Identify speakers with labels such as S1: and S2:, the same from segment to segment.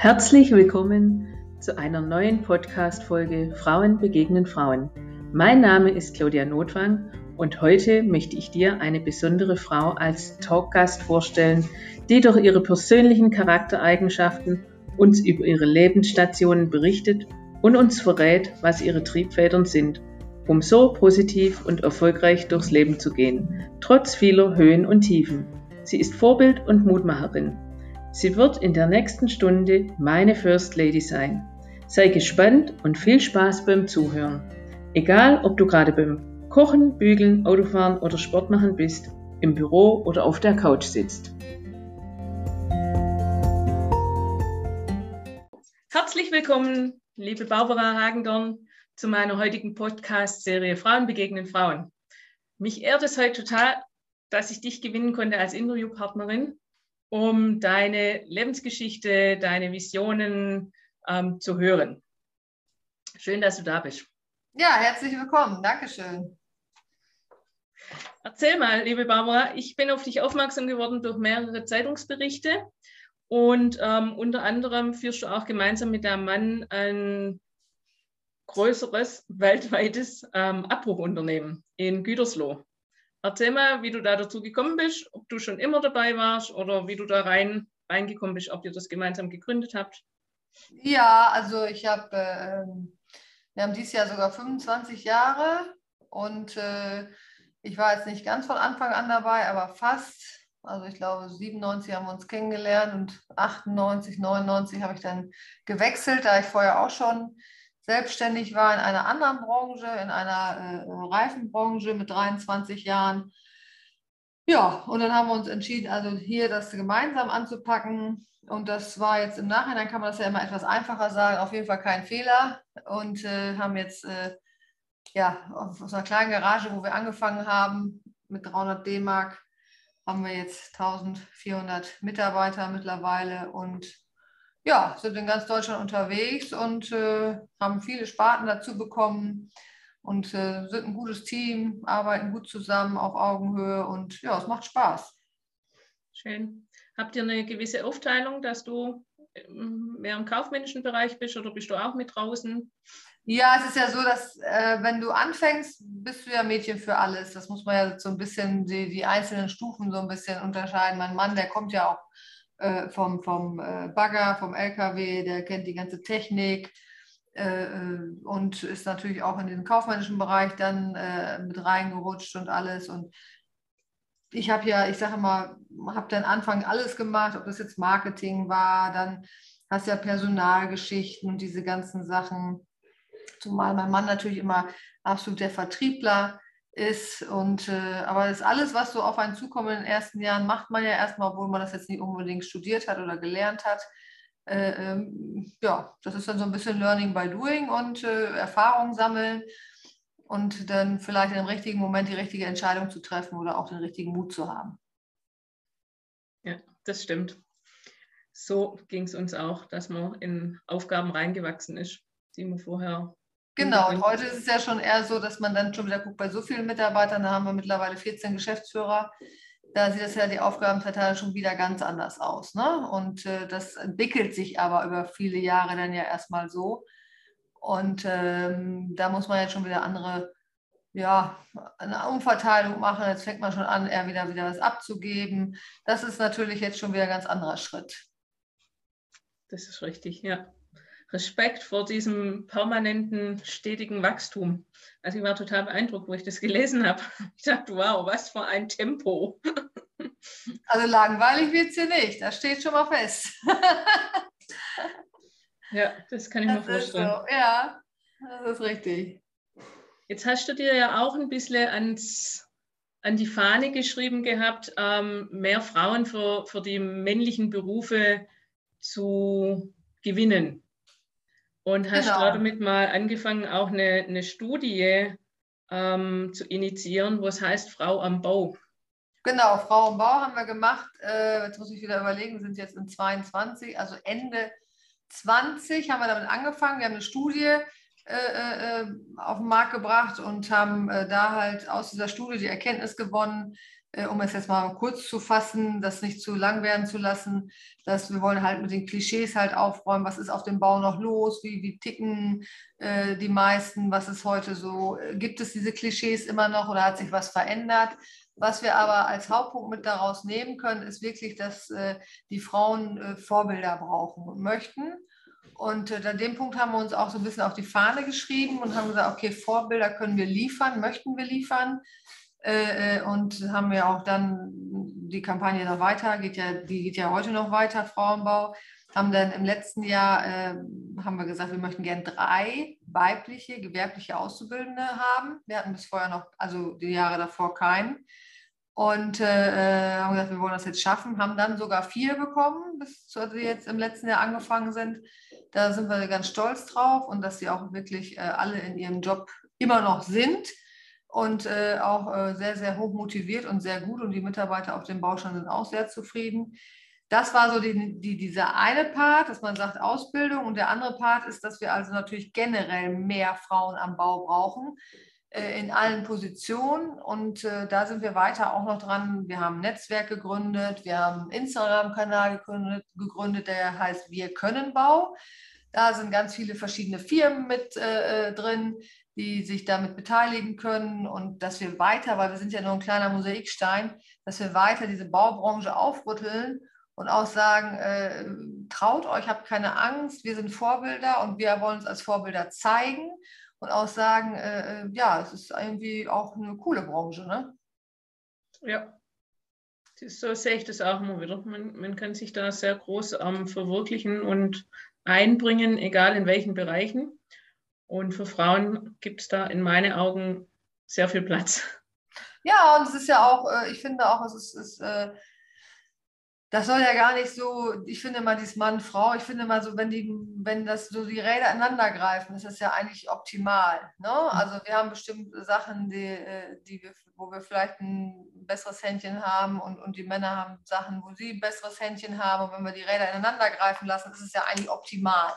S1: Herzlich willkommen zu einer neuen Podcast-Folge Frauen begegnen Frauen. Mein Name ist Claudia Notwang und heute möchte ich dir eine besondere Frau als Talkgast vorstellen, die durch ihre persönlichen Charaktereigenschaften uns über ihre Lebensstationen berichtet und uns verrät, was ihre Triebfedern sind, um so positiv und erfolgreich durchs Leben zu gehen, trotz vieler Höhen und Tiefen. Sie ist Vorbild und Mutmacherin. Sie wird in der nächsten Stunde meine First Lady sein. Sei gespannt und viel Spaß beim Zuhören. Egal, ob du gerade beim Kochen, Bügeln, Autofahren oder Sport machen bist, im Büro oder auf der Couch sitzt. Herzlich willkommen, liebe Barbara Hagendorn, zu meiner heutigen Podcast-Serie Frauen begegnen Frauen. Mich ehrt es heute total, dass ich dich gewinnen konnte als Interviewpartnerin um deine Lebensgeschichte, deine Visionen ähm, zu hören. Schön, dass du da bist.
S2: Ja, herzlich willkommen. Dankeschön.
S1: Erzähl mal, liebe Barbara, ich bin auf dich aufmerksam geworden durch mehrere Zeitungsberichte und ähm, unter anderem führst du auch gemeinsam mit deinem Mann ein größeres weltweites ähm, Abbruchunternehmen in Gütersloh. Erzähl mal, wie du da dazu gekommen bist, ob du schon immer dabei warst oder wie du da rein, reingekommen bist, ob ihr das gemeinsam gegründet habt.
S2: Ja, also ich habe, äh, wir haben dieses Jahr sogar 25 Jahre und äh, ich war jetzt nicht ganz von Anfang an dabei, aber fast. Also ich glaube, 97 haben wir uns kennengelernt und 98, 99 habe ich dann gewechselt, da ich vorher auch schon selbstständig war in einer anderen Branche, in einer äh, Reifenbranche mit 23 Jahren. Ja, und dann haben wir uns entschieden, also hier das gemeinsam anzupacken. Und das war jetzt im Nachhinein, kann man das ja immer etwas einfacher sagen, auf jeden Fall kein Fehler. Und äh, haben jetzt, äh, ja, aus einer kleinen Garage, wo wir angefangen haben, mit 300 D-Mark, haben wir jetzt 1400 Mitarbeiter mittlerweile und ja, sind in ganz Deutschland unterwegs und äh, haben viele Sparten dazu bekommen und äh, sind ein gutes Team, arbeiten gut zusammen auf Augenhöhe und ja, es macht Spaß.
S1: Schön. Habt ihr eine gewisse Aufteilung, dass du ähm, mehr im kaufmännischen Bereich bist oder bist du auch mit draußen?
S2: Ja, es ist ja so, dass äh, wenn du anfängst, bist du ja Mädchen für alles. Das muss man ja so ein bisschen, die, die einzelnen Stufen so ein bisschen unterscheiden. Mein Mann, der kommt ja auch äh, vom, vom äh, Bagger, vom LKW, der kennt die ganze Technik äh, äh, und ist natürlich auch in den kaufmännischen Bereich dann äh, mit reingerutscht und alles. Und ich habe ja, ich sage mal, habe dann Anfang alles gemacht, ob das jetzt Marketing war, dann hast ja Personalgeschichten und diese ganzen Sachen. Zumal mein Mann natürlich immer absolut der Vertriebler ist. Und äh, aber das alles, was so auf einen zukommt in den ersten Jahren, macht man ja erstmal, obwohl man das jetzt nicht unbedingt studiert hat oder gelernt hat. Äh, ähm, ja, das ist dann so ein bisschen Learning by Doing und äh, Erfahrung sammeln und dann vielleicht im richtigen Moment die richtige Entscheidung zu treffen oder auch den richtigen Mut zu haben.
S1: Ja, das stimmt. So ging es uns auch, dass man in Aufgaben reingewachsen ist, die man vorher
S2: Genau, und heute ist es ja schon eher so, dass man dann schon wieder guckt, bei so vielen Mitarbeitern, da haben wir mittlerweile 14 Geschäftsführer, da sieht das ja die Aufgabenverteilung schon wieder ganz anders aus. Ne? Und äh, das entwickelt sich aber über viele Jahre dann ja erstmal so. Und ähm, da muss man jetzt schon wieder andere, ja, eine Umverteilung machen. Jetzt fängt man schon an, eher wieder, wieder was abzugeben. Das ist natürlich jetzt schon wieder ein ganz anderer Schritt.
S1: Das ist richtig, ja. Respekt vor diesem permanenten, stetigen Wachstum. Also ich war total beeindruckt, wo ich das gelesen habe. Ich dachte, wow, was für ein Tempo.
S2: Also langweilig wird es hier nicht, das steht schon mal fest.
S1: Ja, das kann ich das mir vorstellen.
S2: So. Ja, das ist richtig.
S1: Jetzt hast du dir ja auch ein bisschen ans, an die Fahne geschrieben gehabt, ähm, mehr Frauen für, für die männlichen Berufe zu gewinnen und hast genau. damit mal angefangen, auch eine, eine Studie ähm, zu initiieren, wo es heißt Frau am Bau.
S2: Genau, Frau am Bau haben wir gemacht. Äh, jetzt muss ich wieder überlegen, wir sind jetzt in 22, also Ende 20 haben wir damit angefangen. Wir haben eine Studie äh, äh, auf den Markt gebracht und haben äh, da halt aus dieser Studie die Erkenntnis gewonnen, äh, um es jetzt mal kurz zu fassen, das nicht zu lang werden zu lassen, dass wir wollen halt mit den Klischees halt aufräumen, was ist auf dem Bau noch los, wie, wie ticken äh, die meisten, was ist heute so, gibt es diese Klischees immer noch oder hat sich was verändert? Was wir aber als Hauptpunkt mit daraus nehmen können, ist wirklich, dass äh, die Frauen äh, Vorbilder brauchen und möchten. Und äh, an dem Punkt haben wir uns auch so ein bisschen auf die Fahne geschrieben und haben gesagt, okay, Vorbilder können wir liefern, möchten wir liefern. Äh, äh, und haben ja auch dann die Kampagne noch weiter, geht ja, die geht ja heute noch weiter, Frauenbau. Haben dann im letzten Jahr, äh, haben wir gesagt, wir möchten gerne drei weibliche, gewerbliche Auszubildende haben. Wir hatten bis vorher noch, also die Jahre davor keinen. Und äh, haben gesagt, wir wollen das jetzt schaffen, haben dann sogar vier bekommen, bis zu, die jetzt im letzten Jahr angefangen sind. Da sind wir ganz stolz drauf und dass sie auch wirklich äh, alle in ihrem Job immer noch sind und äh, auch äh, sehr, sehr hoch motiviert und sehr gut. Und die Mitarbeiter auf dem Baustand sind auch sehr zufrieden. Das war so die, die, dieser eine Part, dass man sagt Ausbildung. Und der andere Part ist, dass wir also natürlich generell mehr Frauen am Bau brauchen äh, in allen Positionen. Und äh, da sind wir weiter auch noch dran. Wir haben ein Netzwerk gegründet, wir haben einen Instagram-Kanal gegründet, gegründet, der heißt Wir können Bau. Da sind ganz viele verschiedene Firmen mit äh, äh drin, die sich damit beteiligen können und dass wir weiter, weil wir sind ja nur ein kleiner Mosaikstein, dass wir weiter diese Baubranche aufrütteln und auch sagen, äh, traut euch, habt keine Angst, wir sind Vorbilder und wir wollen uns als Vorbilder zeigen und auch sagen, äh, äh ja, es ist irgendwie auch eine coole Branche. Ne?
S1: Ja, so sehe ich das auch immer wieder. Man, man kann sich da sehr groß ähm, verwirklichen und einbringen, egal in welchen Bereichen. Und für Frauen gibt es da in meinen Augen sehr viel Platz.
S2: Ja, und es ist ja auch, äh, ich finde auch, es ist, ist äh, das soll ja gar nicht so, ich finde mal dieses Mann, Frau, ich finde mal so, wenn die, wenn das so die Räder ineinander greifen, ist das ja eigentlich optimal. Ne? Also wir haben bestimmte Sachen, die, äh, die wir, wo wir vielleicht ein besseres Händchen haben und, und die Männer haben Sachen, wo sie ein besseres Händchen haben. Und wenn wir die Räder ineinander greifen lassen, ist es ja eigentlich optimal.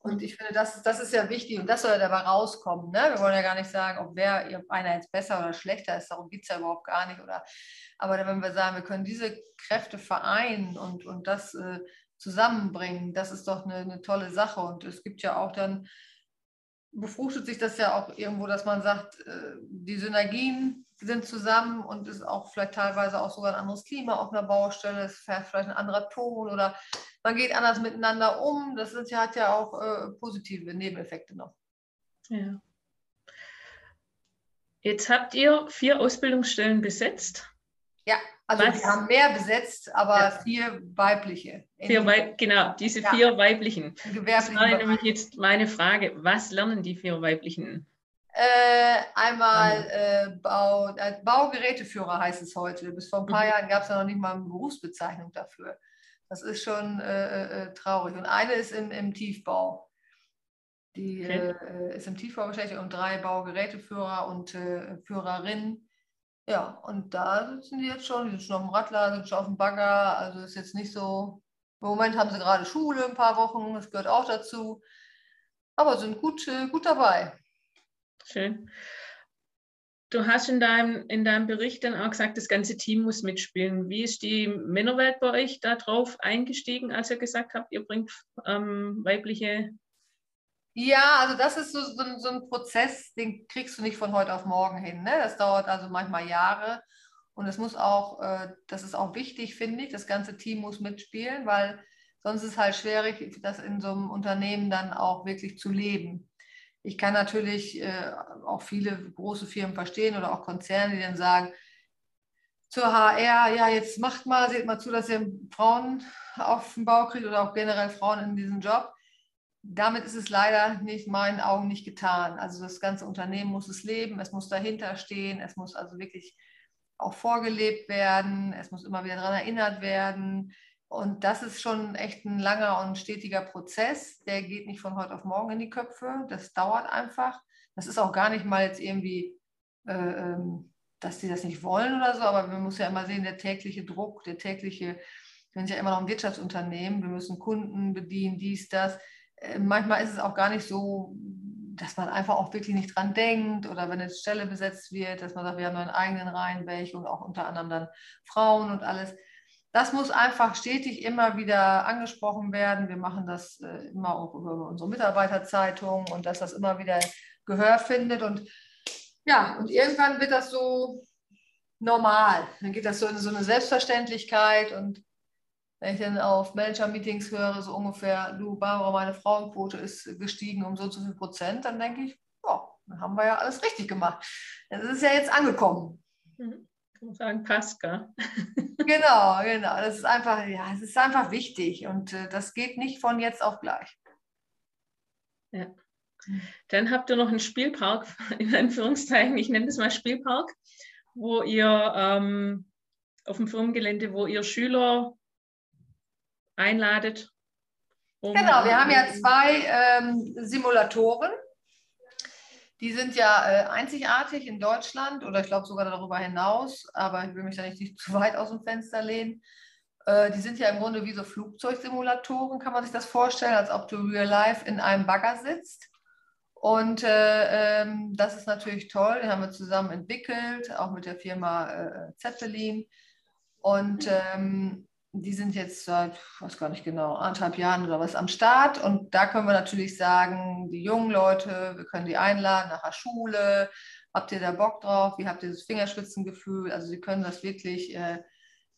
S2: Und ich finde, das, das ist ja wichtig und das soll ja dabei rauskommen. Ne? Wir wollen ja gar nicht sagen, ob wer einer jetzt besser oder schlechter ist, darum geht es ja überhaupt gar nicht. Oder, aber wenn wir sagen, wir können diese Kräfte vereinen und, und das äh, zusammenbringen, das ist doch eine, eine tolle Sache. Und es gibt ja auch dann, befruchtet sich das ja auch irgendwo, dass man sagt, äh, die Synergien sind zusammen und ist auch vielleicht teilweise auch sogar ein anderes Klima auf einer Baustelle, es fährt vielleicht ein anderer Ton oder man geht anders miteinander um. Das ist, hat ja auch äh, positive Nebeneffekte noch.
S1: Ja. Jetzt habt ihr vier Ausbildungsstellen besetzt.
S2: Ja, also Was? wir haben mehr besetzt, aber ja. vier weibliche.
S1: Vier Wei genau, diese ja. vier weiblichen. Das war nämlich jetzt meine Frage. Was lernen die vier weiblichen?
S2: Äh, einmal äh, Bau, äh, Baugeräteführer heißt es heute. Bis vor ein paar mhm. Jahren gab es ja noch nicht mal eine Berufsbezeichnung dafür. Das ist schon äh, äh, äh, traurig. Und eine ist im, im Tiefbau. Die okay. ist im Tiefbau beschäftigt und drei Baugeräteführer und Führerinnen. Ja, und da sind die jetzt schon, die sind schon auf dem Radler, sind schon auf dem Bagger. Also ist jetzt nicht so. Im Moment haben sie gerade Schule ein paar Wochen, das gehört auch dazu. Aber sind gut, gut dabei.
S1: Schön. Du hast in deinem, in deinem Bericht dann auch gesagt, das ganze Team muss mitspielen. Wie ist die Männerwelt bei euch darauf eingestiegen, als ihr gesagt habt, ihr bringt ähm, weibliche?
S2: Ja, also das ist so, so, so, ein Prozess, den kriegst du nicht von heute auf morgen hin. Ne? Das dauert also manchmal Jahre. Und es muss auch, äh, das ist auch wichtig, finde ich, das ganze Team muss mitspielen, weil sonst ist es halt schwierig, das in so einem Unternehmen dann auch wirklich zu leben. Ich kann natürlich äh, auch viele große Firmen verstehen oder auch Konzerne, die dann sagen, zur HR, ja, jetzt macht mal, seht mal zu, dass ihr Frauen auf den Bau kriegt oder auch generell Frauen in diesen Job. Damit ist es leider nicht in meinen Augen nicht getan. Also das ganze Unternehmen muss es leben, es muss dahinter stehen, es muss also wirklich auch vorgelebt werden, es muss immer wieder daran erinnert werden. Und das ist schon echt ein langer und stetiger Prozess. Der geht nicht von heute auf morgen in die Köpfe. Das dauert einfach. Das ist auch gar nicht mal jetzt irgendwie, äh, ähm, dass die das nicht wollen oder so, aber man muss ja immer sehen, der tägliche Druck, der tägliche, wir sind ja immer noch ein Wirtschaftsunternehmen, wir müssen Kunden bedienen, dies, das. Äh, manchmal ist es auch gar nicht so dass man einfach auch wirklich nicht dran denkt oder wenn eine Stelle besetzt wird, dass man sagt, wir haben einen eigenen Reihenweg und auch unter anderem dann Frauen und alles. Das muss einfach stetig immer wieder angesprochen werden. Wir machen das äh, immer auch über unsere Mitarbeiterzeitung und dass das immer wieder Gehör findet. Und ja, und irgendwann wird das so normal. Dann geht das so in so eine Selbstverständlichkeit. Und wenn ich dann auf Manager-Meetings höre, so ungefähr, du Barbara, meine Frauenquote ist gestiegen um so so viel Prozent, dann denke ich, oh, dann haben wir ja alles richtig gemacht. Es ist ja jetzt angekommen.
S1: Mhm kann sagen, passt, gell?
S2: genau, genau. Das ist einfach, ja, es ist einfach wichtig und äh, das geht nicht von jetzt auf gleich.
S1: Ja. Dann habt ihr noch einen Spielpark, in Anführungszeichen, ich nenne das mal Spielpark, wo ihr ähm, auf dem Firmengelände, wo ihr Schüler einladet.
S2: Um genau, wir haben ja zwei ähm, Simulatoren die sind ja äh, einzigartig in Deutschland oder ich glaube sogar darüber hinaus, aber ich will mich da nicht, zu weit aus dem Fenster lehnen. Äh, die sind ja im Grunde wie so Flugzeugsimulatoren, kann man sich das vorstellen, als ob du real life in einem Bagger sitzt. Und äh, ähm, das ist natürlich toll, den haben wir zusammen entwickelt, auch mit der Firma äh, Zeppelin. Und ähm, die sind jetzt seit, ich weiß gar nicht genau, anderthalb Jahren oder was am Start. Und da können wir natürlich sagen, die jungen Leute, wir können die einladen nach der Schule. Habt ihr da Bock drauf? Wie habt ihr das Fingerspitzengefühl? Also sie können das wirklich äh,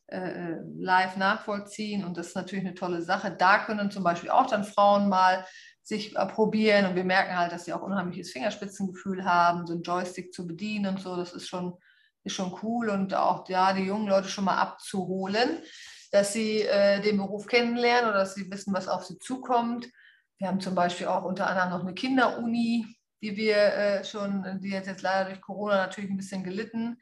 S2: äh, live nachvollziehen und das ist natürlich eine tolle Sache. Da können zum Beispiel auch dann Frauen mal sich äh, probieren und wir merken halt, dass sie auch unheimliches Fingerspitzengefühl haben, so einen Joystick zu bedienen und so. Das ist schon, ist schon cool und auch ja, die jungen Leute schon mal abzuholen dass sie äh, den Beruf kennenlernen oder dass sie wissen, was auf sie zukommt. Wir haben zum Beispiel auch unter anderem noch eine Kinderuni, die wir äh, schon, die hat jetzt leider durch Corona natürlich ein bisschen gelitten.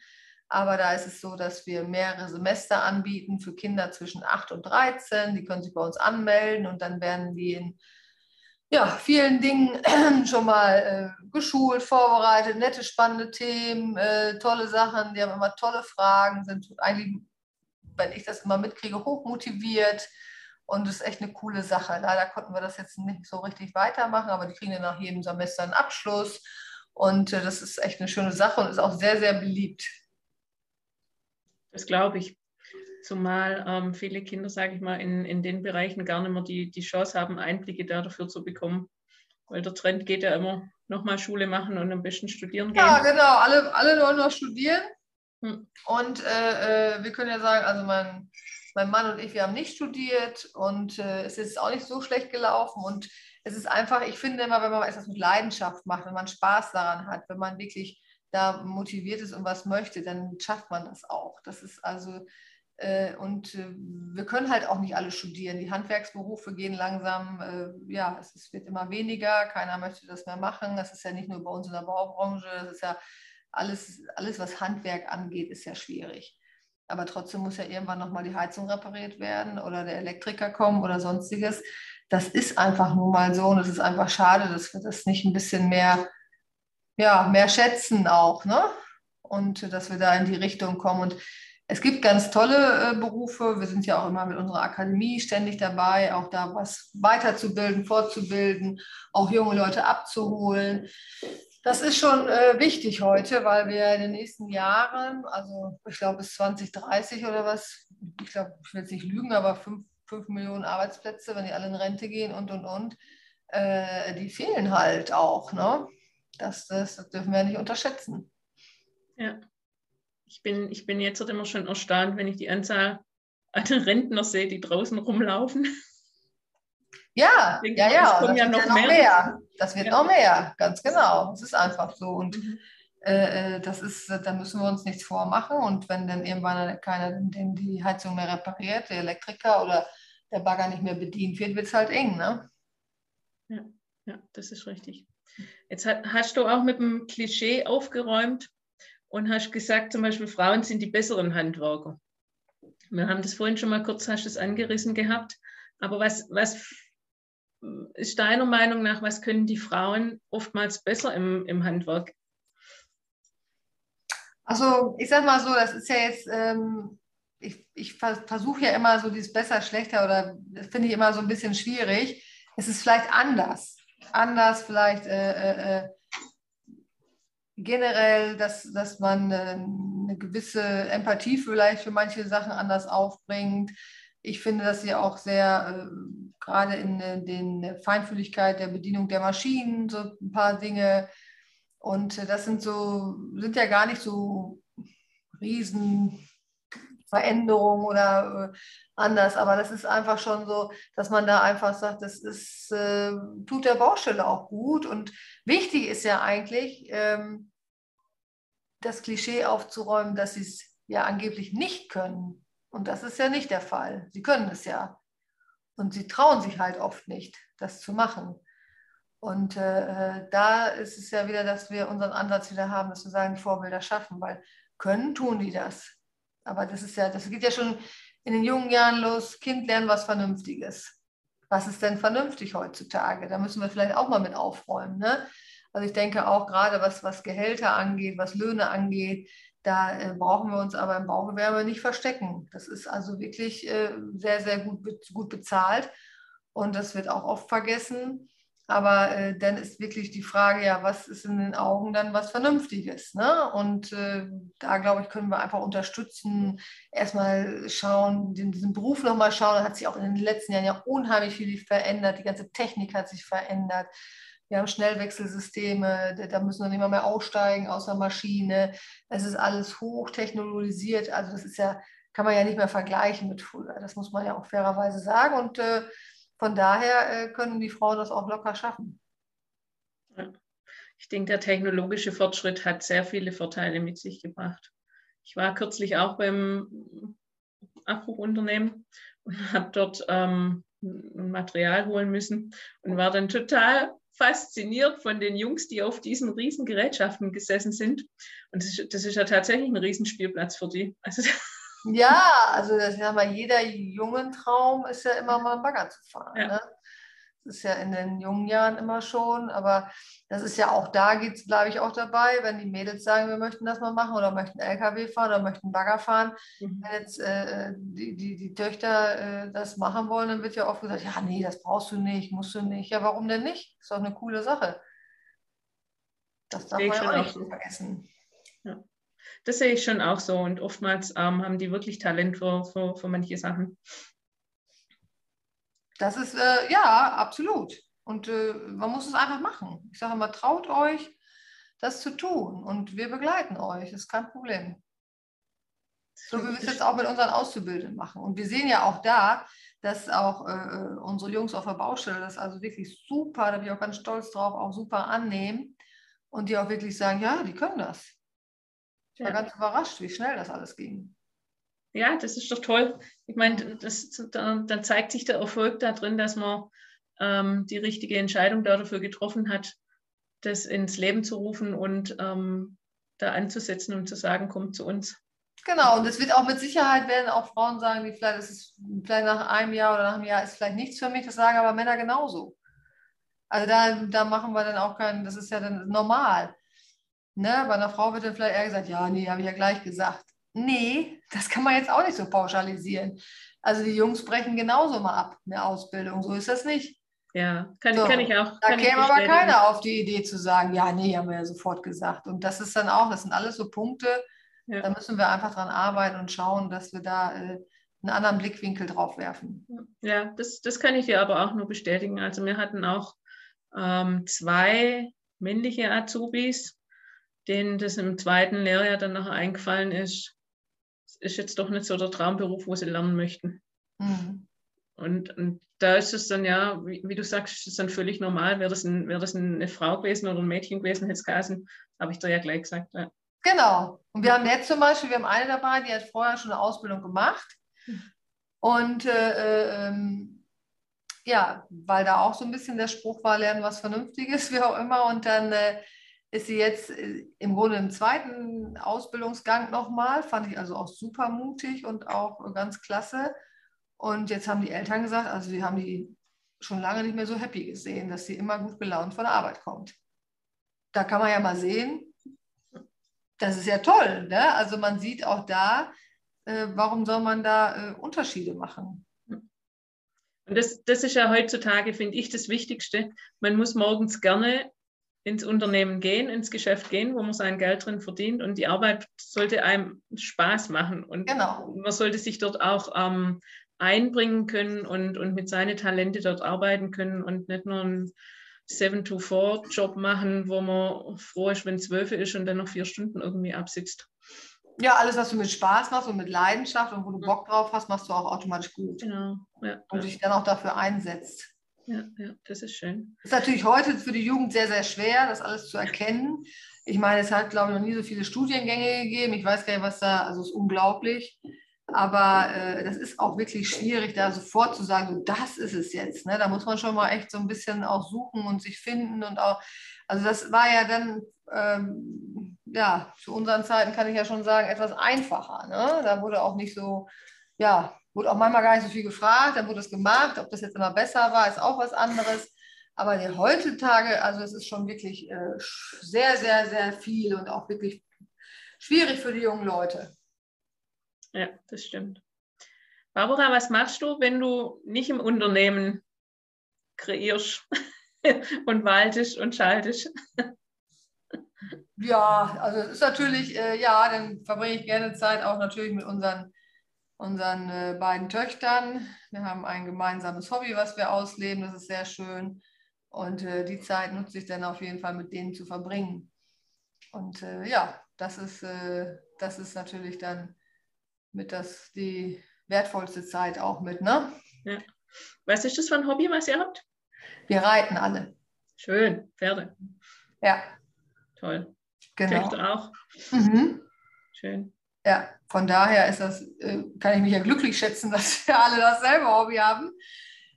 S2: Aber da ist es so, dass wir mehrere Semester anbieten für Kinder zwischen 8 und 13. Die können sich bei uns anmelden und dann werden die in ja, vielen Dingen schon mal äh, geschult, vorbereitet, nette, spannende Themen, äh, tolle Sachen. Die haben immer tolle Fragen, sind eigentlich wenn ich das immer mitkriege, hochmotiviert. Und es ist echt eine coole Sache. Leider konnten wir das jetzt nicht so richtig weitermachen, aber die kriegen ja nach jedem Semester einen Abschluss. Und äh, das ist echt eine schöne Sache und ist auch sehr, sehr beliebt.
S1: Das glaube ich. Zumal ähm, viele Kinder, sage ich mal, in, in den Bereichen gar nicht mehr die, die Chance haben, Einblicke da dafür zu bekommen. Weil der Trend geht ja immer, nochmal Schule machen und am besten studieren gehen.
S2: Ja, genau. Alle, alle wollen noch studieren. Hm. Und äh, äh, wir können ja sagen, also mein, mein Mann und ich, wir haben nicht studiert und äh, es ist auch nicht so schlecht gelaufen. Und es ist einfach, ich finde immer, wenn man etwas mit Leidenschaft macht, wenn man Spaß daran hat, wenn man wirklich da motiviert ist und was möchte, dann schafft man das auch. Das ist also, äh, und äh, wir können halt auch nicht alle studieren. Die Handwerksberufe gehen langsam, äh, ja, es, es, wird immer weniger, keiner möchte das mehr machen. Das ist ja nicht nur bei uns in der Baubranche, das ist ja alles, alles, was Handwerk angeht, ist ja schwierig. Aber trotzdem muss ja irgendwann nochmal die Heizung repariert werden oder der Elektriker kommen oder sonstiges. Das ist einfach nun mal so und es ist einfach schade, dass wir das nicht ein bisschen mehr, ja, mehr schätzen auch, ne? Und dass wir da in die Richtung kommen. Und es gibt ganz tolle äh, Berufe. Wir sind ja auch immer mit unserer Akademie ständig dabei, auch da was weiterzubilden, fortzubilden, auch junge Leute abzuholen. Das ist schon äh, wichtig heute, weil wir in den nächsten Jahren, also ich glaube bis 2030 oder was, ich glaube, ich will jetzt nicht lügen, aber 5, 5 Millionen Arbeitsplätze, wenn die alle in Rente gehen und und und, äh, die fehlen halt auch. Ne? Das, das, das dürfen wir nicht unterschätzen.
S1: Ja. Ich bin, ich bin jetzt immer schon erstaunt, wenn ich die Anzahl an Rentner sehe, die draußen rumlaufen.
S2: Ja, denke, ja, ja. Das, ja noch, ja noch mehr. mehr. Das wird ja. noch mehr, ganz genau. Es ist einfach so. Und mhm. äh, äh das ist, da müssen wir uns nichts vormachen. Und wenn dann irgendwann keiner den die Heizung mehr repariert, der Elektriker oder der Bagger nicht mehr bedient wird, wird es halt eng, ne?
S1: Ja, ja, das ist richtig. Jetzt hast du auch mit dem Klischee aufgeräumt und hast gesagt, zum Beispiel Frauen sind die besseren Handwerker. Wir haben das vorhin schon mal kurz, hast es angerissen gehabt. Aber was, was ist deiner Meinung nach, was können die Frauen oftmals besser im, im Handwerk?
S2: Also ich sag mal so, das ist ja jetzt, ähm, ich, ich versuche ja immer so dieses besser, schlechter oder das finde ich immer so ein bisschen schwierig. Es ist vielleicht anders. anders vielleicht äh, äh, äh generell, dass, dass man äh, eine gewisse Empathie vielleicht für manche Sachen anders aufbringt. Ich finde, dass sie auch sehr, äh, gerade in äh, den Feinfühligkeit der Bedienung der Maschinen, so ein paar Dinge. Und das sind so, sind ja gar nicht so riesen Veränderungen oder äh, anders, aber das ist einfach schon so, dass man da einfach sagt, das ist, äh, tut der Baustelle auch gut. Und wichtig ist ja eigentlich, ähm, das Klischee aufzuräumen, dass sie es ja angeblich nicht können. Und das ist ja nicht der Fall. Sie können es ja. Und sie trauen sich halt oft nicht, das zu machen. Und äh, äh, da ist es ja wieder, dass wir unseren Ansatz wieder haben, dass wir sagen, Vorbilder schaffen, weil können tun die das. Aber das ist ja, das geht ja schon in den jungen Jahren los, Kind lernen was Vernünftiges. Was ist denn vernünftig heutzutage? Da müssen wir vielleicht auch mal mit aufräumen. Ne? Also ich denke auch gerade, was, was Gehälter angeht, was Löhne angeht, da äh, brauchen wir uns aber im Baugewerbe nicht verstecken. Das ist also wirklich äh, sehr, sehr gut, gut bezahlt und das wird auch oft vergessen. Aber äh, dann ist wirklich die Frage, ja, was ist in den Augen dann was Vernünftiges? Ne? Und äh, da, glaube ich, können wir einfach unterstützen, erstmal schauen, den, diesen Beruf nochmal schauen. Da hat sich auch in den letzten Jahren ja unheimlich viel verändert. Die ganze Technik hat sich verändert. Wir haben Schnellwechselsysteme, da müssen wir nicht mehr, mehr aussteigen aus der Maschine. Es ist alles hochtechnologisiert. Also das ist ja, kann man ja nicht mehr vergleichen mit früher. Das muss man ja auch fairerweise sagen. Und äh, von daher äh, können die Frauen das auch locker schaffen.
S1: Ich denke, der technologische Fortschritt hat sehr viele Vorteile mit sich gebracht. Ich war kürzlich auch beim Abbruchunternehmen und habe dort ähm, Material holen müssen und war dann total fasziniert von den Jungs, die auf diesen riesen Gerätschaften gesessen sind. Und das ist, das ist ja tatsächlich ein Riesenspielplatz für die. Also,
S2: ja, also das ist ja mal jeder jungen Traum ist ja immer mal einen Bagger zu fahren. Ja. Ne? Das ist ja in den jungen Jahren immer schon, aber das ist ja auch da geht es, bleibe ich auch dabei, wenn die Mädels sagen, wir möchten das mal machen oder möchten LKW fahren oder möchten Bagger fahren. Mhm. Wenn jetzt äh, die, die, die Töchter äh, das machen wollen, dann wird ja oft gesagt, ja, nee, das brauchst du nicht, musst du nicht. Ja, warum denn nicht? Ist doch eine coole Sache. Das darf man ja auch nicht so. vergessen.
S1: Ja. Das sehe ich schon auch so und oftmals ähm, haben die wirklich Talent für, für, für manche Sachen.
S2: Das ist, äh, ja, absolut. Und äh, man muss es einfach machen. Ich sage immer, traut euch, das zu tun. Und wir begleiten euch. Das ist kein Problem. So wie wir es jetzt auch mit unseren Auszubildenden machen. Und wir sehen ja auch da, dass auch äh, unsere Jungs auf der Baustelle das also wirklich super, da bin ich auch ganz stolz drauf, auch super annehmen. Und die auch wirklich sagen, ja, die können das. Ich war ja. ganz überrascht, wie schnell das alles ging.
S1: Ja, das ist doch toll. Ich meine, das, dann, dann zeigt sich der Erfolg darin, dass man ähm, die richtige Entscheidung dafür getroffen hat, das ins Leben zu rufen und ähm, da anzusetzen und zu sagen, kommt zu uns.
S2: Genau, und es wird auch mit Sicherheit werden auch Frauen sagen, die vielleicht, das ist vielleicht nach einem Jahr oder nach einem Jahr ist vielleicht nichts für mich, das sagen aber Männer genauso. Also da, da machen wir dann auch keinen, das ist ja dann normal. Ne? Bei einer Frau wird dann vielleicht eher gesagt, ja, nee, habe ich ja gleich gesagt. Nee, das kann man jetzt auch nicht so pauschalisieren. Also die Jungs brechen genauso mal ab eine Ausbildung, so ist das nicht.
S1: Ja, kann, so, kann ich auch.
S2: Da käme aber keiner auf die Idee zu sagen, ja, nee, haben wir ja sofort gesagt. Und das ist dann auch, das sind alles so Punkte, ja. da müssen wir einfach dran arbeiten und schauen, dass wir da äh, einen anderen Blickwinkel drauf werfen.
S1: Ja, das, das kann ich dir aber auch nur bestätigen. Also wir hatten auch ähm, zwei männliche Azubis, denen das im zweiten Lehrjahr dann nachher eingefallen ist, ist jetzt doch nicht so der Traumberuf, wo sie lernen möchten. Mhm. Und, und da ist es dann ja, wie, wie, du sagst, ist es dann völlig normal. Wäre das, ein, wäre das eine Frau gewesen oder ein Mädchen gewesen, hätte es geheißen, habe ich dir ja gleich gesagt. Ja.
S2: Genau. Und wir haben jetzt zum Beispiel, wir haben eine dabei, die hat vorher schon eine Ausbildung gemacht. Und äh, ähm, ja, weil da auch so ein bisschen der Spruch war, lernen was Vernünftiges, wie auch immer. Und dann äh, ist sie jetzt äh, im Grunde im zweiten Ausbildungsgang nochmal. Fand ich also auch super mutig und auch ganz klasse. Und jetzt haben die Eltern gesagt, also wir haben die schon lange nicht mehr so happy gesehen, dass sie immer gut gelaunt von der Arbeit kommt. Da kann man ja mal sehen, das ist ja toll. Ne? Also man sieht auch da, äh, warum soll man da äh, Unterschiede machen?
S1: Und das, das ist ja heutzutage, finde ich, das Wichtigste. Man muss morgens gerne ins Unternehmen gehen, ins Geschäft gehen, wo man sein Geld drin verdient. Und die Arbeit sollte einem Spaß machen. Und genau. man sollte sich dort auch ähm, einbringen können und, und mit seinen Talente dort arbeiten können und nicht nur einen 7-to-4-Job machen, wo man froh ist, wenn zwölf ist und dann noch vier Stunden irgendwie absitzt.
S2: Ja, alles, was du mit Spaß machst und mit Leidenschaft und wo du Bock drauf hast, machst du auch automatisch gut. Genau. Ja, und dich dann auch dafür einsetzt.
S1: Ja, das ist schön.
S2: Ist natürlich heute für die Jugend sehr, sehr schwer, das alles zu erkennen. Ich meine, es hat, glaube ich, noch nie so viele Studiengänge gegeben. Ich weiß gar nicht, was da, also es ist unglaublich. Aber äh, das ist auch wirklich schwierig, da sofort zu sagen, das ist es jetzt. Ne? Da muss man schon mal echt so ein bisschen auch suchen und sich finden und auch, also das war ja dann, ähm, ja, zu unseren Zeiten kann ich ja schon sagen, etwas einfacher. Ne? Da wurde auch nicht so, ja, wurde auch manchmal gar nicht so viel gefragt, dann wurde es gemacht. Ob das jetzt immer besser war, ist auch was anderes. Aber die heutzutage, also es ist schon wirklich äh, sehr, sehr, sehr viel und auch wirklich schwierig für die jungen Leute.
S1: Ja, das stimmt. Barbara, was machst du, wenn du nicht im Unternehmen kreierst und waltest und schaltest?
S2: Ja, also es ist natürlich, äh, ja, dann verbringe ich gerne Zeit auch natürlich mit unseren, unseren äh, beiden Töchtern. Wir haben ein gemeinsames Hobby, was wir ausleben, das ist sehr schön. Und äh, die Zeit nutze ich dann auf jeden Fall mit denen zu verbringen. Und äh, ja, das ist, äh, das ist natürlich dann mit das die wertvollste Zeit auch mit, ne?
S1: Ja. Was ist das für ein Hobby, was ihr habt?
S2: Wir reiten alle.
S1: Schön, Pferde.
S2: Ja.
S1: Toll. Genau.
S2: Töchter auch. Mhm.
S1: Schön.
S2: Ja, von daher ist das, äh, kann ich mich ja glücklich schätzen, dass wir alle dasselbe Hobby haben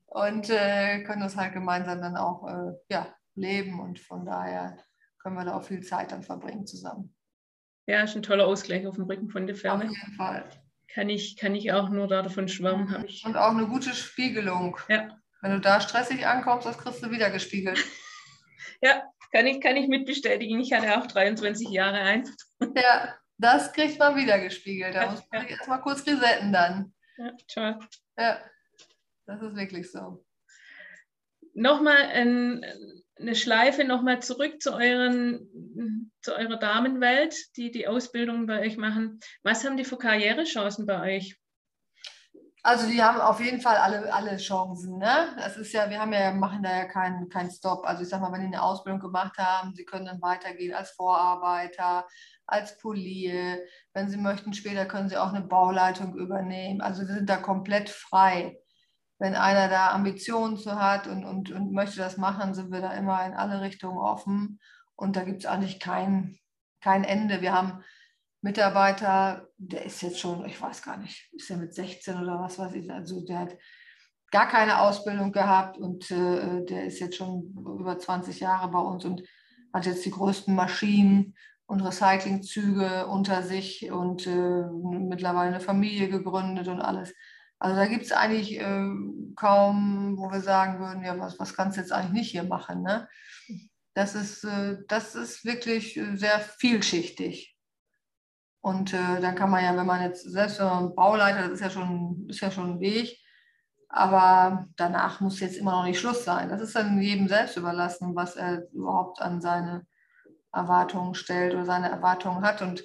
S2: und äh, können das halt gemeinsam dann auch äh, ja, leben und von daher können wir da auch viel Zeit dann verbringen zusammen.
S1: Ja, ist ein toller Ausgleich auf dem Rücken von der Ferne.
S2: Auf jeden Fall.
S1: Kann ich, kann ich auch nur davon schwärmen. Mhm. Ich.
S2: Und auch eine gute Spiegelung. Ja. Wenn du da stressig ankommst, das kriegst du wieder gespiegelt.
S1: ja, kann ich, kann ich mitbestätigen. Ich hatte auch 23 Jahre ein.
S2: Ja, das kriegt man wieder gespiegelt. Da muss man ja. erstmal kurz resetten dann.
S1: Ja, toll.
S2: Ja, das ist wirklich so.
S1: Nochmal ein eine Schleife nochmal zurück zu, euren, zu eurer Damenwelt, die die Ausbildung bei euch machen. Was haben die für Karrierechancen bei euch?
S2: Also die haben auf jeden Fall alle, alle Chancen. Ne? Das ist ja, wir haben ja, machen da ja keinen kein Stop. Also ich sag mal, wenn die eine Ausbildung gemacht haben, sie können dann weitergehen als Vorarbeiter, als Polier. Wenn sie möchten, später können sie auch eine Bauleitung übernehmen. Also wir sind da komplett frei wenn einer da Ambitionen zu hat und, und, und möchte das machen, sind wir da immer in alle Richtungen offen. Und da gibt es eigentlich kein, kein Ende. Wir haben Mitarbeiter, der ist jetzt schon, ich weiß gar nicht, ist er mit 16 oder was weiß ich, also der hat gar keine Ausbildung gehabt und äh, der ist jetzt schon über 20 Jahre bei uns und hat jetzt die größten Maschinen und Recyclingzüge unter sich und äh, mittlerweile eine Familie gegründet und alles. Also da gibt es eigentlich äh, kaum, wo wir sagen würden, ja, was, was kannst du jetzt eigentlich nicht hier machen. Ne? Das, ist, äh, das ist wirklich äh, sehr vielschichtig. Und äh, dann kann man ja, wenn man jetzt, selbst wenn man Bauleiter, das ist ja schon, ist ja schon ein Weg, aber danach muss jetzt immer noch nicht Schluss sein. Das ist dann jedem selbst überlassen, was er überhaupt an seine Erwartungen stellt oder seine Erwartungen hat. Und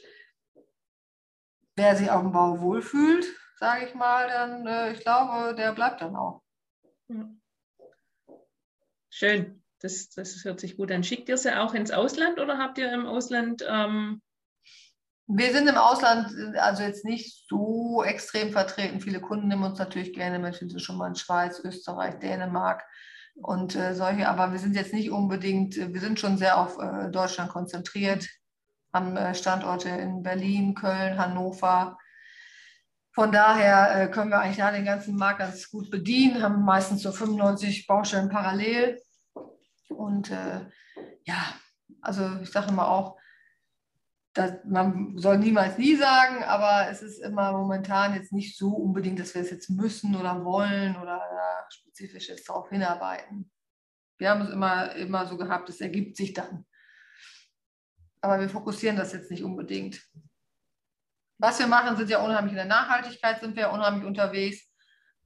S2: wer sich auf dem Bau wohlfühlt, sage ich mal, dann, äh, ich glaube, der bleibt dann auch.
S1: Schön, das, das hört sich gut an. Schickt ihr sie auch ins Ausland oder habt ihr im Ausland? Ähm
S2: wir sind im Ausland also jetzt nicht so extrem vertreten. Viele Kunden nehmen uns natürlich gerne mit, sind schon mal in Schweiz, Österreich, Dänemark und äh, solche, aber wir sind jetzt nicht unbedingt, wir sind schon sehr auf äh, Deutschland konzentriert, haben äh, Standorte in Berlin, Köln, Hannover, von daher äh, können wir eigentlich da den ganzen Markt ganz gut bedienen, haben meistens so 95 Baustellen parallel. Und äh, ja, also ich sage immer auch, dass man soll niemals nie sagen, aber es ist immer momentan jetzt nicht so unbedingt, dass wir es jetzt müssen oder wollen oder ja, spezifisch jetzt darauf hinarbeiten. Wir haben es immer, immer so gehabt, es ergibt sich dann. Aber wir fokussieren das jetzt nicht unbedingt. Was wir machen, sind ja unheimlich in der Nachhaltigkeit, sind wir unheimlich unterwegs.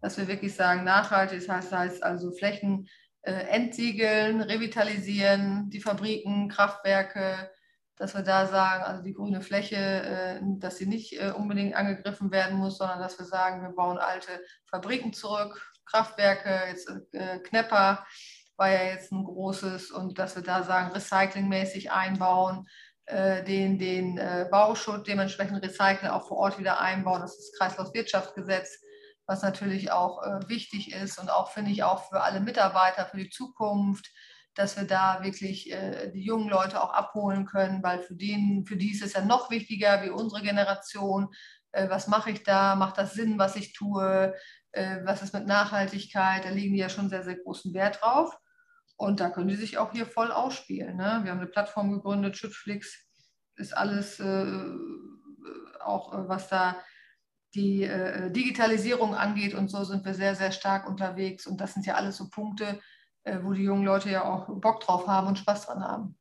S2: dass wir wirklich sagen, nachhaltig, das heißt, heißt also Flächen äh, entsiegeln, revitalisieren, die Fabriken, Kraftwerke, dass wir da sagen, also die grüne Fläche, äh, dass sie nicht äh, unbedingt angegriffen werden muss, sondern dass wir sagen, wir bauen alte Fabriken zurück, Kraftwerke, jetzt äh, Knepper war ja jetzt ein großes und dass wir da sagen, recyclingmäßig einbauen, den, den Bauschutt dementsprechend recyceln, auch vor Ort wieder einbauen. Das ist das Kreislaufwirtschaftsgesetz, was natürlich auch wichtig ist und auch, finde ich, auch für alle Mitarbeiter, für die Zukunft, dass wir da wirklich äh, die jungen Leute auch abholen können, weil für, den, für die ist es ja noch wichtiger wie unsere Generation. Äh, was mache ich da? Macht das Sinn, was ich tue? Äh, was ist mit Nachhaltigkeit? Da legen die ja schon sehr, sehr großen Wert drauf. Und da können die sich auch hier voll ausspielen. Ne? Wir haben eine Plattform gegründet, Schützflix ist alles äh, auch, äh, was da die äh, Digitalisierung angeht und so sind wir sehr, sehr stark unterwegs. Und das sind ja alles so Punkte, wo die jungen Leute ja auch Bock drauf haben und Spaß dran haben.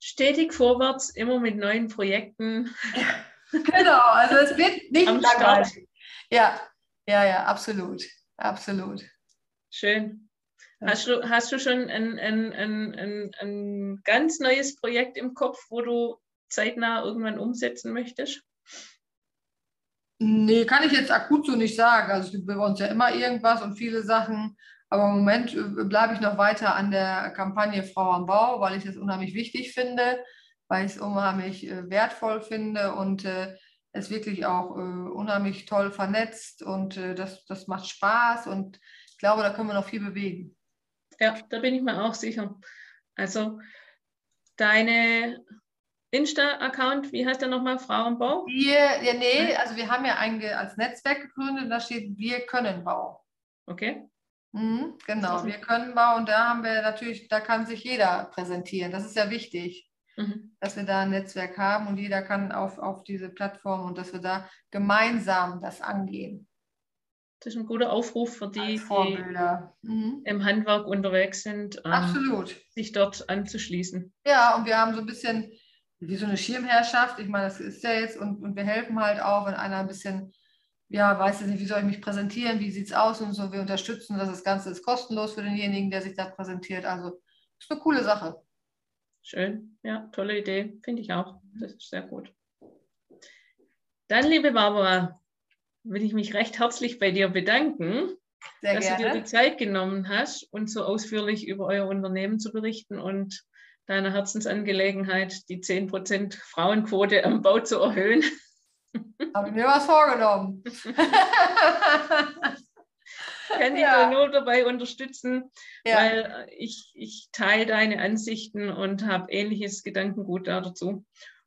S1: Stetig vorwärts, immer mit neuen Projekten.
S2: Genau, also es wird nicht langweilig. Ja, ja, ja, absolut, absolut.
S1: Schön. Hast du, hast du schon ein, ein, ein, ein, ein ganz neues Projekt im Kopf, wo du zeitnah irgendwann umsetzen möchtest?
S2: Nee, kann ich jetzt akut so nicht sagen. Also wir bei uns ja immer irgendwas und viele Sachen. Aber im Moment äh, bleibe ich noch weiter an der Kampagne Frau am Bau, weil ich das unheimlich wichtig finde, weil ich es unheimlich äh, wertvoll finde und äh, es wirklich auch unheimlich toll vernetzt und das, das macht Spaß und ich glaube, da können wir noch viel bewegen.
S1: Ja, da bin ich mir auch sicher. Also deine Insta-Account, wie heißt der nochmal, Frauenbau?
S2: Wir, ja, nee, also wir haben ja ein, als Netzwerk gegründet, da steht Wir können Bau.
S1: Okay.
S2: Mhm, genau, wir können Bau und da haben wir natürlich, da kann sich jeder präsentieren. Das ist ja wichtig, mhm. dass wir da ein Netzwerk haben und jeder kann auf, auf diese Plattform und dass wir da gemeinsam das angehen.
S1: Das ist ein guter Aufruf für die, die mhm. im Handwerk unterwegs sind,
S2: ähm,
S1: sich dort anzuschließen.
S2: Ja, und wir haben so ein bisschen wie so eine Schirmherrschaft. Ich meine, das ist ja jetzt und, und wir helfen halt auch, wenn einer ein bisschen, ja, weiß nicht, wie soll ich mich präsentieren, wie sieht es aus und so. Wir unterstützen das. Das Ganze ist kostenlos für denjenigen, der sich da präsentiert. Also ist eine coole Sache.
S1: Schön, ja, tolle Idee, finde ich auch. Das ist sehr gut. Dann, liebe Barbara, will ich mich recht herzlich bei dir bedanken, Sehr dass gerne. du dir die Zeit genommen hast, uns so ausführlich über euer Unternehmen zu berichten und deiner Herzensangelegenheit, die 10% Frauenquote am Bau zu erhöhen.
S2: Habe ich mir was vorgenommen.
S1: kann dich ja. nur dabei unterstützen, ja. weil ich, ich teile deine Ansichten und habe ähnliches Gedankengut dazu.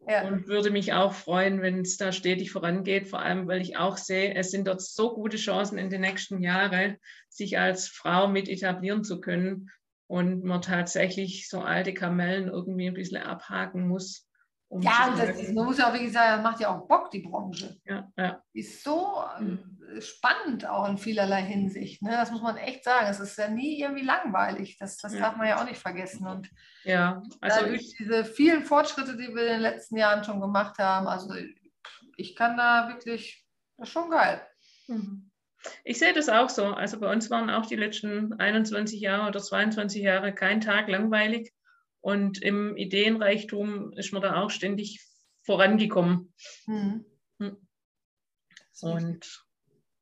S1: Ja. Und würde mich auch freuen, wenn es da stetig vorangeht, vor allem weil ich auch sehe, es sind dort so gute Chancen in den nächsten Jahren, sich als Frau mit etablieren zu können und man tatsächlich so alte Kamellen irgendwie ein bisschen abhaken muss.
S2: Um ja, und das, man muss ja auch wirklich sagen, das macht ja auch Bock, die Branche.
S1: Ja, ja.
S2: Ist so mhm. spannend auch in vielerlei Hinsicht. Ne? Das muss man echt sagen. Es ist ja nie irgendwie langweilig. Das, das ja. darf man ja auch nicht vergessen. Und
S1: ja,
S2: also durch diese vielen Fortschritte, die wir in den letzten Jahren schon gemacht haben, also ich kann da wirklich, das ist schon geil.
S1: Mhm. Ich sehe das auch so. Also bei uns waren auch die letzten 21 Jahre oder 22 Jahre kein Tag langweilig. Und im Ideenreichtum ist man da auch ständig vorangekommen. Mhm. Und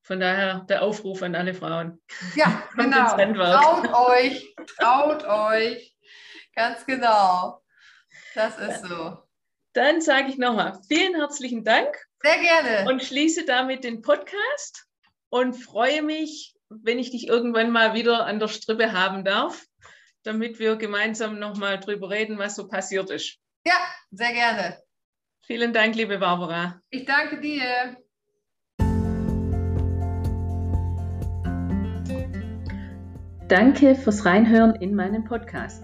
S1: von daher der Aufruf an alle Frauen.
S2: Ja, genau. Traut euch, traut euch. Ganz genau. Das ist so.
S1: Dann sage ich nochmal vielen herzlichen Dank.
S2: Sehr gerne.
S1: Und schließe damit den Podcast und freue mich, wenn ich dich irgendwann mal wieder an der Strippe haben darf damit wir gemeinsam nochmal drüber reden, was so passiert ist.
S2: Ja, sehr gerne.
S1: Vielen Dank, liebe Barbara.
S2: Ich danke dir.
S1: Danke fürs Reinhören in meinen Podcast.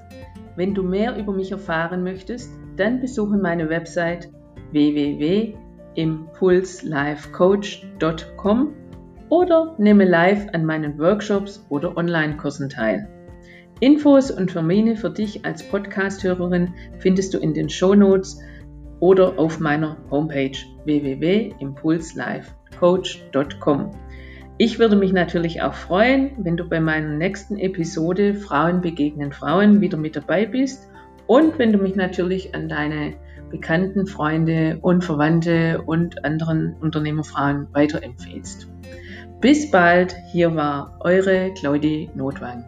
S1: Wenn du mehr über mich erfahren möchtest, dann besuche meine Website www.impulslifecoach.com oder nehme live an meinen Workshops oder Online-Kursen teil. Infos und Termine für dich als Podcast-Hörerin findest du in den Show Notes oder auf meiner Homepage www.impulslive.com. coach.com. Ich würde mich natürlich auch freuen, wenn du bei meiner nächsten Episode Frauen begegnen Frauen wieder mit dabei bist und wenn du mich natürlich an deine Bekannten, Freunde und Verwandte und anderen Unternehmerfrauen weiterempfehlst. Bis bald, hier war eure Claudie Notwang.